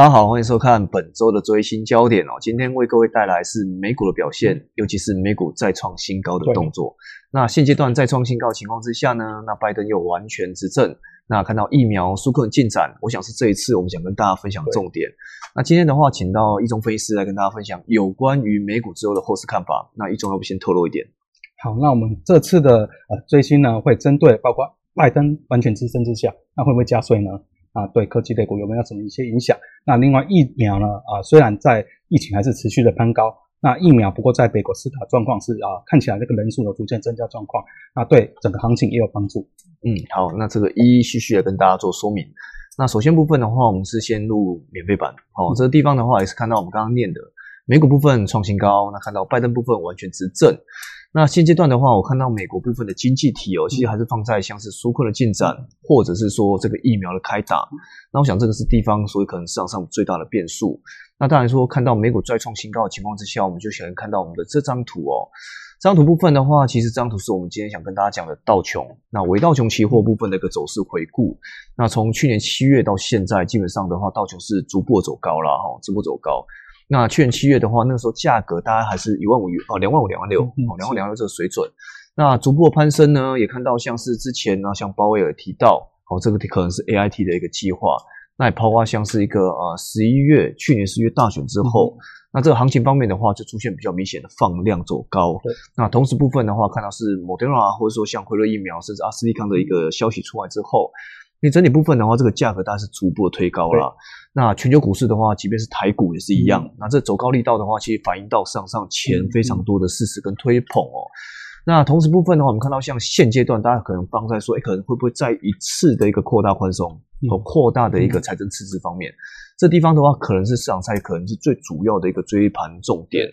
大家好，欢迎收看本周的追星焦点哦。今天为各位带来是美股的表现，尤其是美股再创新高的动作。那现阶段再创新高情况之下呢，那拜登又完全执政，那看到疫苗纾困进展，我想是这一次我们想跟大家分享的重点。那今天的话，请到一中分析师来跟大家分享有关于美股之后的后市看法。那一中要不先透露一点？好，那我们这次的呃追星呢，会针对包括拜登完全执政之下，那会不会加税呢？啊，对科技类股有没有什么一些影响？那另外疫苗呢？啊，虽然在疫情还是持续的攀高，那疫苗不过在美国四大状况是啊，看起来这个人数有逐渐增加状况，那对整个行情也有帮助。嗯，好，那这个一一续续的跟大家做说明。那首先部分的话，我们是先录免费版。好，这个地方的话也是看到我们刚刚念的美股部分创新高，那看到拜登部分完全执政。那现阶段的话，我看到美国部分的经济体哦，其实还是放在像是纾困的进展，或者是说这个疫苗的开打。那我想这个是地方，所以可能市场上最大的变数。那当然说，看到美股再创新高的情况之下，我们就先看到我们的这张图哦。这张图部分的话，其实这张图是我们今天想跟大家讲的道琼，那维道琼期货部分的一个走势回顾。那从去年七月到现在，基本上的话，道琼是逐步走高了哈，逐步走高。那去年七月的话，那个时候价格大概还是一万五哦，两万五、两万六哦，两万两万六这个水准。那逐步攀升呢，也看到像是之前呢，像鲍威尔提到，哦，这个可能是 A I T 的一个计划。那也包括像是一个呃十一月去年十一月大选之后，那这个行情方面的话，就出现比较明显的放量走高。那同时部分的话，看到是 Moderna 或者说像辉瑞疫苗，甚至阿斯利康的一个消息出来之后。因为整体部分的话，这个价格大概是逐步的推高了。那全球股市的话，即便是台股也是一样。那这走高力道的话，其实反映到市场上前非常多的事实跟推捧哦。那同时部分的话，我们看到像现阶段大家可能放在说，哎，可能会不会再一次的一个扩大宽松和扩大的一个财政赤字方面，这地方的话，可能是市场上可能是最主要的一个追盘重点。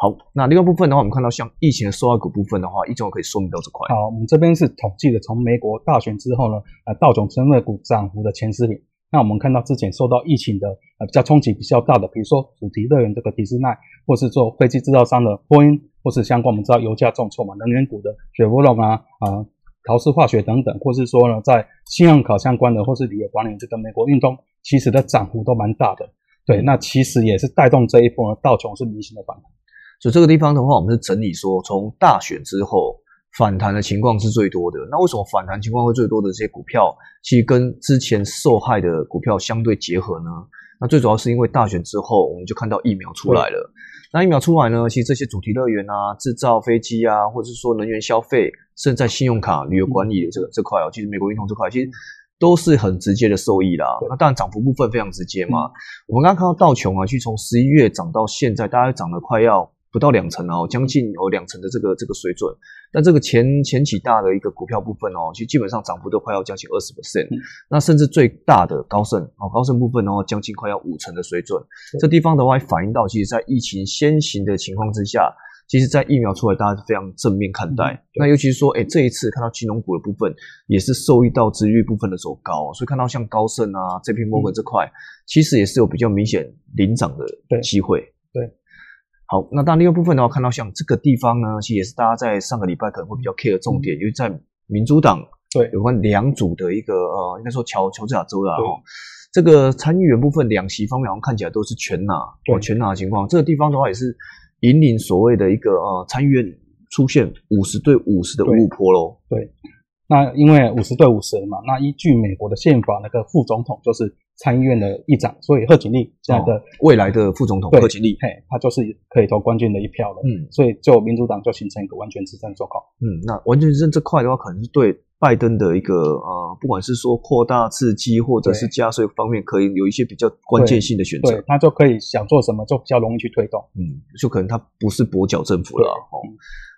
好，那另外部分的话，我们看到像疫情的受害股部分的话，一种可以说明到这块。好，我们这边是统计的，从美国大选之后呢，呃，道琼成分股涨幅的前十名。那我们看到之前受到疫情的呃比较冲击比较大的，比如说主题乐园这个迪士尼，或是做飞机制造商的波音，或是相关我们知道油价重挫嘛，能源股的雪佛龙啊啊，陶氏化学等等，或是说呢，在信用卡相关的或是旅游管理这个美国运动，其实的涨幅都蛮大的。对，那其实也是带动这一波呢，道琼是明显的反弹。所以这个地方的话，我们是整理说，从大选之后反弹的情况是最多的。那为什么反弹情况会最多的这些股票，其实跟之前受害的股票相对结合呢？那最主要是因为大选之后，我们就看到疫苗出来了。那疫苗出来呢，其实这些主题乐园啊、制造飞机啊，或者是说能源消费，甚至在信用卡、旅游管理的这个这块哦，其实美国运通这块其实都是很直接的受益啦。那当然涨幅部分非常直接嘛。我们刚刚看到道琼啊，去从十一月涨到现在，大概涨了快要。不到两成哦，将近有两成的这个这个水准。但这个前前几大的一个股票部分哦，其实基本上涨幅都快要将近二十 percent。那甚至最大的高盛哦，高盛部分哦，将近快要五成的水准。这地方的话，反映到其实在疫情先行的情况之下，其实在疫苗出来，大家是非常正面看待。那尤其是说，哎，这一次看到金融股的部分，也是受益到殖率部分的走高，所以看到像高盛啊、J P Morgan 这块，其实也是有比较明显领涨的机会。对。好，那当然，另外部分的话，看到像这个地方呢，其实也是大家在上个礼拜可能会比较 care 的重点，因为在民主党对有关两组的一个呃，应该说乔乔治亚州的哈，这个参议员部分两席方面好像看起来都是全拿，对全拿的情况，这个地方的话也是引领所谓的一个呃参议院出现五十对五十的五五坡喽。对，那因为五十对五十嘛，那依据美国的宪法，那个副总统就是。参议院的议长，所以贺锦丽这样的未来的副总统贺锦丽，嘿，他就是可以投关键的一票了。嗯，所以就民主党就形成一个完全执政状况。嗯，那完全执政这块的话，可能是对拜登的一个呃，不管是说扩大刺激或者是加税方面，可以有一些比较关键性的选择。对，他就可以想做什么，就比较容易去推动。嗯，就可能他不是跛脚政府了哦。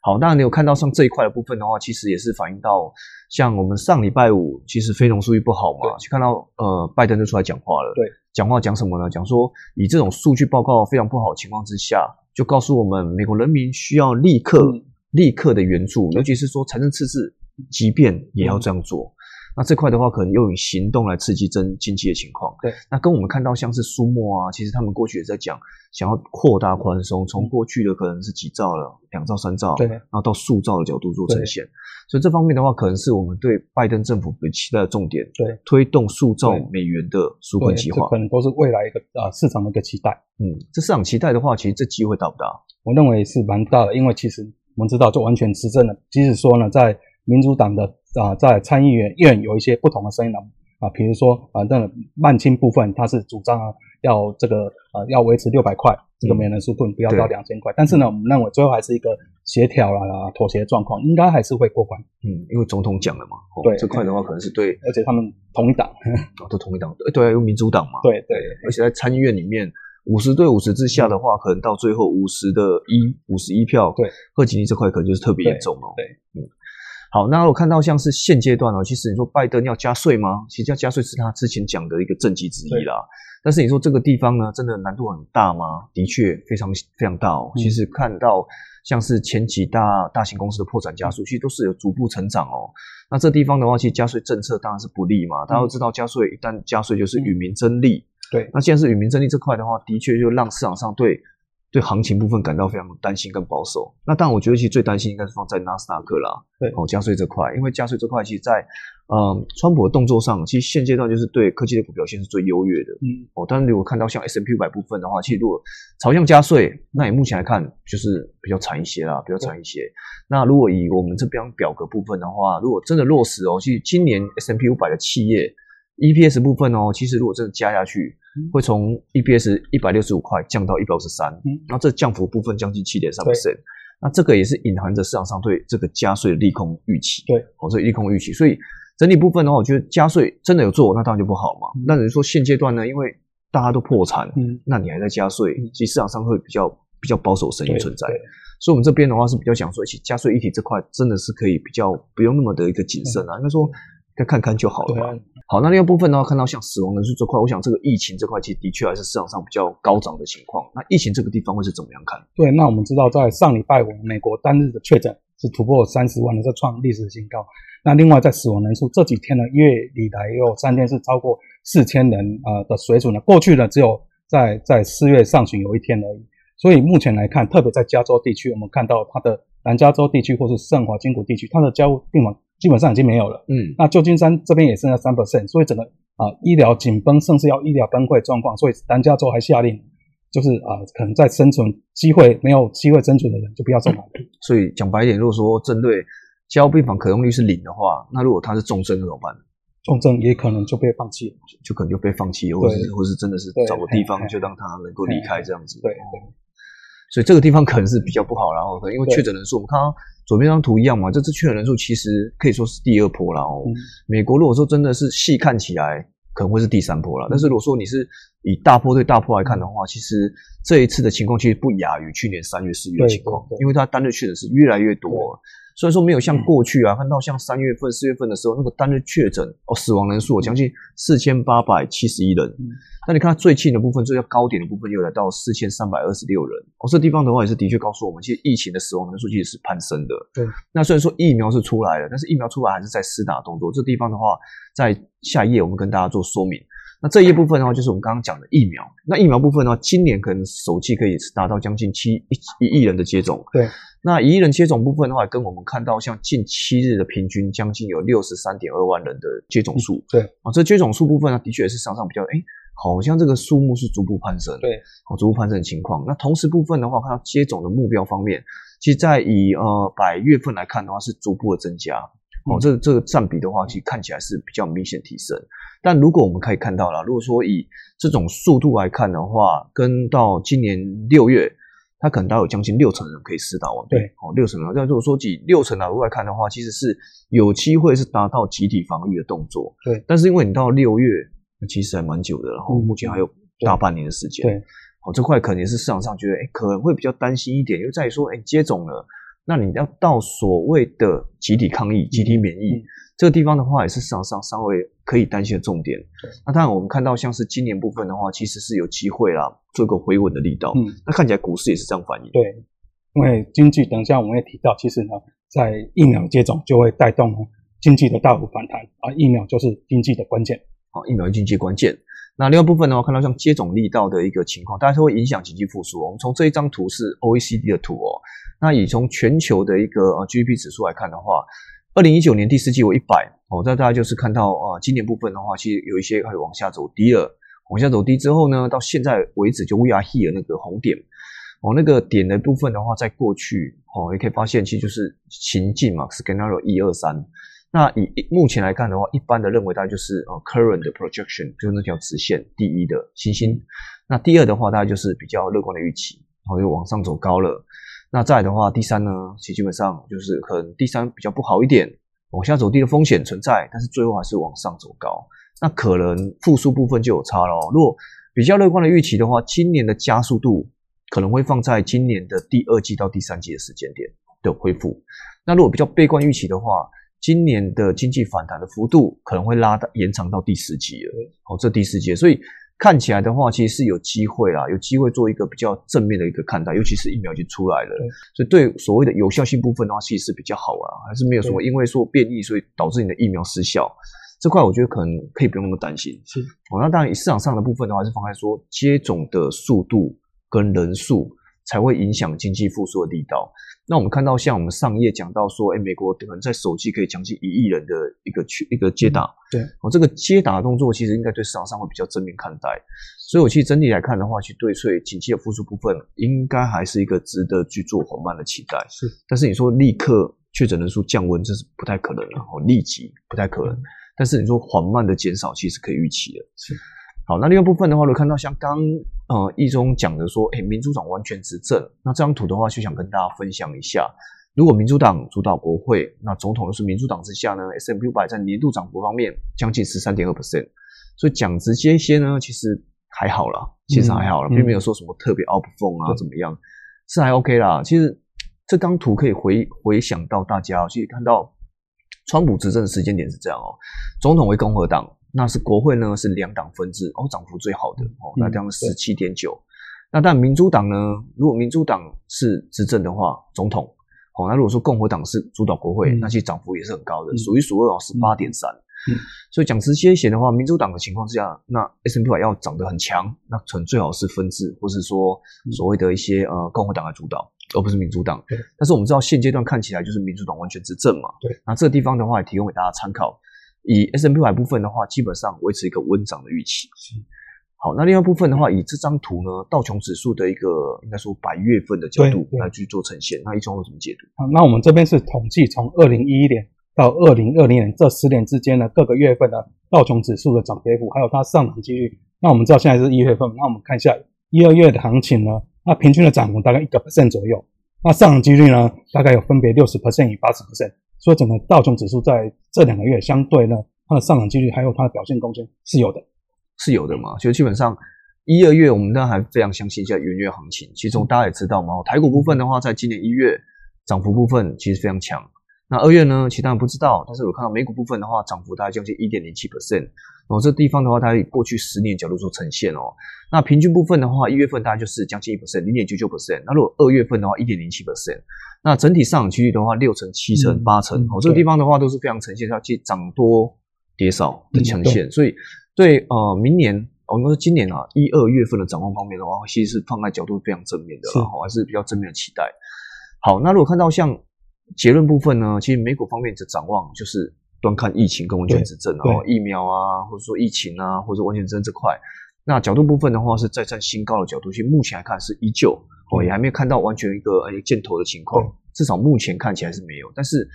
好，当然你有看到像这一块的部分的话，其实也是反映到。像我们上礼拜五，其实非农数据不好嘛，就看到呃，拜登就出来讲话了。对，讲话讲什么呢？讲说以这种数据报告非常不好的情况之下，就告诉我们美国人民需要立刻立刻的援助，尤其是说财政赤字，即便也要这样做。那这块的话，可能用行动来刺激增经济的情况。对，那跟我们看到像是苏墨啊，其实他们过去也在讲，想要扩大宽松，从过去的可能是几兆了，两兆、三兆，对，然后到数兆的角度做呈现。所以这方面的话，可能是我们对拜登政府的期待的重点。对，推动数兆美元的纾困计划，可能都是未来一个啊市场的一个期待。嗯，这市场期待的话，其实这机会大不大？我认为是蛮大的，因为其实我们知道，就完全执政了。即使说呢，在民主党的啊，在参议院院有一些不同的声音呢啊，比如说啊，那曼青部分，他是主张啊，要这个呃，要维持六百块这个美元纾困，不要到两千块。但是呢，我们认为最后还是一个协调啦、妥协的状况，应该还是会过关。嗯，因为总统讲了嘛，对这块的话可能是对，而且他们同一党，都同一党，对，有民主党嘛，对对，而且在参议院里面。五十对五十之下的话，可能到最后五十的一五十一票，对，贺锦丽这块可能就是特别严重哦。对，嗯，好，那我看到像是现阶段哦，其实你说拜登要加税吗？其实要加税是他之前讲的一个政绩之一啦。但是你说这个地方呢，真的难度很大吗？的确非常非常大哦。其实看到像是前几大大型公司的破产加速，其实都是有逐步成长哦。那这地方的话，其实加税政策当然是不利嘛。大家都知道，加税一旦加税就是与民争利。对，那现在是与民争利这块的话，的确就让市场上对对行情部分感到非常担心跟保守。那当然，我觉得其实最担心应该是放在纳斯达克啦，对，哦，加税这块，因为加税这块其实，在嗯，川普的动作上，其实现阶段就是对科技的股表现是最优越的，嗯，哦，但是如果看到像 S M P 五百部分的话，其实如果朝向加税，那也目前来看就是比较惨一些啦，比较惨一些。那如果以我们这边表格部分的话，如果真的落实哦，其实今年 S M P 五百的企业。EPS 部分哦，其实如果真的加下去，会从 EPS 一百六十五块降到一百五十三，然后这降幅部分将近七点三 percent，那这个也是隐含着市场上对这个加税的利空预期，对，哦，这利空预期，所以整体部分的话，我觉得加税真的有做，那当然就不好嘛。那只是说现阶段呢，因为大家都破产，嗯，那你还在加税，其实市场上会比较比较保守声音存在，所以我们这边的话是比较想说，其实加税议题这块真的是可以比较不用那么的一个谨慎啊，应该说再看看就好了嘛。好，那另外部分呢，看到像死亡人数这块，我想这个疫情这块其实的确还是市场上比较高涨的情况。那疫情这个地方会是怎么样看？对，那我们知道在上礼拜五，美国单日的确诊是突破三十万的，在创历史新高。那另外在死亡人数这几天呢，月以来也有三天是超过四千人呃的水准呢。过去呢，只有在在四月上旬有一天而已。所以目前来看，特别在加州地区，我们看到它的南加州地区或是圣华金谷地区，它的交病房。基本上已经没有了，嗯，那旧金山这边也剩下三 percent，所以整个啊医疗紧绷，甚至要医疗崩溃状况，所以南加州还下令，就是啊可能在生存机会没有机会生存的人就不要送来。所以讲白一点，如果说针对交病房可用率是零的话，那如果他是重症，那怎么办？重症也可能就被放弃了，就可能就被放弃，或是或是真的是找个地方就让他能够离开这样子。对，所以这个地方可能是比较不好，然后因为确诊人数，我们看到。左边张图一样嘛，这次确诊人数其实可以说是第二波了哦。美国如果说真的是细看起来，可能会是第三波了。但是如果说你是以大波对大波来看的话，其实这一次的情况其实不亚于去年三月、四月的情况，因为它单日确诊是越来越多。虽然说没有像过去啊，看到像三月份、四月份的时候，那个单日确诊哦死亡人数将近四千八百七十一人。那你看最近的部分，最要高点的部分又来到四千三百二十六人。哦，这地方的话也是的确告诉我们，其实疫情的死亡人数其实是攀升的。对。那虽然说疫苗是出来了，但是疫苗出来还是在施打动作。这地方的话，在下一页我们跟大家做说明。那这一部分的话，就是我们刚刚讲的疫苗。那疫苗部分的话，今年可能首季可以达到将近七一一亿人的接种。对。那一亿人接种部分的话，跟我们看到像近七日的平均将近有六十三点二万人的接种数。对。啊，这接种数部分呢，的确是上上比较哎，好像这个数目是逐步攀升。对。好，逐步攀升的情况。那同时部分的话，看到接种的目标方面，其实在以呃百月份来看的话，是逐步的增加。哦，这这个占比的话，其实看起来是比较明显提升。但如果我们可以看到了，如果说以这种速度来看的话，跟到今年六月，它可能大概有将近六成人可以施打完毕。对，哦，六成人。但如果说以六成的来看的话，其实是有机会是达到集体防御的动作。对。但是因为你到六月，其实还蛮久的，然后目前还有大半年的时间。对。哦，这块可能也是市场上觉得，哎，可能会比较担心一点，又在于说，哎，接种了，那你要到所谓的集体抗疫、集体免疫。这个地方的话，也是市场上稍微可以担心的重点。那当然，我们看到像是今年部分的话，其实是有机会啦，做一个回稳的力道。嗯，那看起来股市也是这样反应。对，因为经济等一下我们也提到，其实呢，在疫苗接种就会带动经济的大幅反弹啊，疫苗就是经济的关键。好，疫苗经济关键。那另外部分的话，看到像接种力道的一个情况，大家都会影响经济复苏。我们从这一张图是 OECD 的图哦。那以从全球的一个呃 GDP 指数来看的话，二零一九年第四季为一百哦，那大家就是看到啊，今年部分的话，其实有一些开始往下走低了。往下走低之后呢，到现在为止就 We are here 那个红点哦，那个点的部分的话，在过去哦，也可以发现其实就是情境嘛，scenario 一二三。那以目前来看的话，一般的认为大概就是呃 current projection 就是那条直线第一的星星。那第二的话，大概就是比较乐观的预期，然后又往上走高了。那再的话，第三呢，其基本上就是可能第三比较不好一点，往下走低的风险存在，但是最后还是往上走高。那可能复苏部分就有差了。如果比较乐观的预期的话，今年的加速度可能会放在今年的第二季到第三季的时间点的恢复。那如果比较悲观预期的话，今年的经济反弹的幅度可能会拉到延长到第四季了。哦，这第四季，所以看起来的话，其实是有机会啦，有机会做一个比较正面的一个看待，尤其是疫苗已经出来了，所以对所谓的有效性部分的话，其实是比较好啊，还是没有什么因为说变异，所以导致你的疫苗失效这块，我觉得可能可以不用那么担心。是，哦，那当然市场上的部分的话，是放在说接种的速度跟人数。才会影响经济复苏的力道。那我们看到，像我们上页讲到说，哎，美国可能在首季可以将近一亿人的一个去一个接打。对，哦，这个接打动作其实应该对市场上会比较正面看待。所以，我其实整体来看的话，去对税经济的复苏部分，应该还是一个值得去做缓慢的期待。是，但是你说立刻确诊人数降温，这是不太可能的。哦，立即不太可能。但是你说缓慢的减少，其实可以预期的。是。好，那另外部分的话，如果看到像刚呃易中讲的说，哎，民主党完全执政，那这张图的话，就想跟大家分享一下，如果民主党主导国会，那总统又是民主党之下呢，S M P 五百在年度涨幅方面将近十三点二 percent，所以讲直接一些呢，其实还好啦，其实还好了，并没有说什么特别 out p e 啊怎么样，是还 OK 啦。其实这张图可以回回想到大家，其实看到川普执政的时间点是这样哦，总统为共和党。那是国会呢，是两党分治，哦，涨幅最好的哦，那这样十七点九。那但民主党呢，如果民主党是执政的话，总统，哦，那如果说共和党是主导国会，那其实涨幅也是很高的，数一数二哦，十八点三。所以讲直接些的话，民主党的情况之下，那 S M P 要涨得很强，那可能最好是分治，或是说所谓的一些呃共和党来主导，而不是民主党。但是我们知道现阶段看起来就是民主党完全执政嘛。对。那这个地方的话，也提供给大家参考。以 S M P 百部分的话，基本上维持一个温涨的预期。好，那另外部分的话，以这张图呢，道琼指数的一个应该说百月份的角度来去做呈现。那一中有什么解读？那我们这边是统计从二零一一年到二零二零年这十年之间的各个月份的道琼指数的涨跌幅，还有它上涨几率。那我们知道现在是一月份，那我们看一下一二月的行情呢，那平均的涨幅大概一个 percent 左右。那上涨几率呢，大概有分别六十 percent 与八十 percent。所以整个道琼指数在这两个月相对呢，它的上涨几率还有它的表现空间是有的，是有的嘛？就基本上一、二月我们当然还非常相信一下元月行情。其中大家也知道嘛，台股部分的话，在今年一月涨幅部分其实非常强。那二月呢，其他人不知道，但是我看到美股部分的话，涨幅大概将近一点零七 percent。哦，这地方的话，它以过去十年角度做呈现哦。那平均部分的话，一月份大概就是将近一 percent，零点九九 percent。那如果二月份的话，一点零七 percent。那整体上涨区域的话，六成、七成、八成，哦，这个地方的话都是非常呈现它去涨多跌少的呈现。所以对呃，明年我们说今年啊一二月份的展望方面的话，其实是放在角度非常正面的，哦，还是比较正面的期待。好，那如果看到像结论部分呢，其实美股方面的展望就是端看疫情跟完全执政，然后疫苗啊，或者说疫情啊，或者完全执政这块。那角度部分的话，是再战新高的角度，其实目前来看是依旧，哦，也还没有看到完全一个诶箭头的情况，至少目前看起来是没有。但是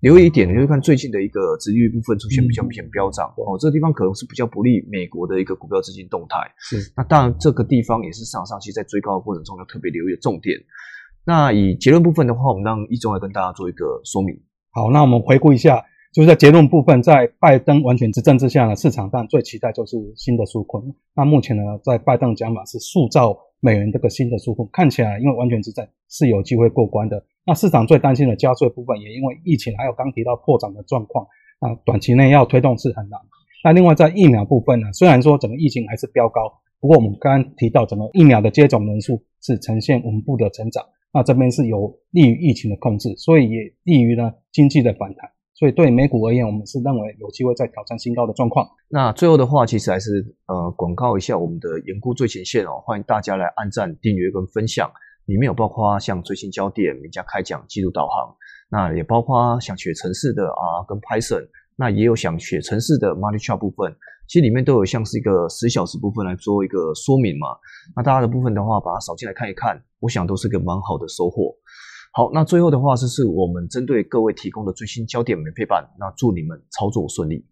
留意一点，就是看最近的一个殖利率部分出现比较明显飙涨，哦，这个地方可能是比较不利美国的一个股票资金动态。是，那当然这个地方也是市场上其实在追高的过程中要特别留意的重点。那以结论部分的话，我们让一中来跟大家做一个说明。好，那我们回顾一下，就是在结论部分，在拜登完全执政之下呢，市场上最期待就是新的纾困。那目前呢，在拜登讲法是塑造美元这个新的纾困，看起来因为完全执政是有机会过关的。那市场最担心的加税部分，也因为疫情还有刚提到破涨的状况，那短期内要推动是很难。那另外在疫苗部分呢，虽然说整个疫情还是飙高，不过我们刚刚提到整个疫苗的接种人数是呈现稳步的成长。那这边是有利于疫情的控制，所以也利于呢经济的反弹。所以对美股而言，我们是认为有机会再挑战新高的状况。那最后的话，其实还是呃广告一下我们的研估最前线哦，欢迎大家来按赞、订阅跟分享。里面有包括像最新焦点、名家开讲、记录导航，那也包括想学城市的啊跟 Python，那也有想学城市的 Money Chart 部分，其实里面都有像是一个十小时部分来做一个说明嘛。那大家的部分的话，把它扫进来看一看，我想都是个蛮好的收获。好，那最后的话，这是我们针对各位提供的最新焦点免费版，那祝你们操作顺利。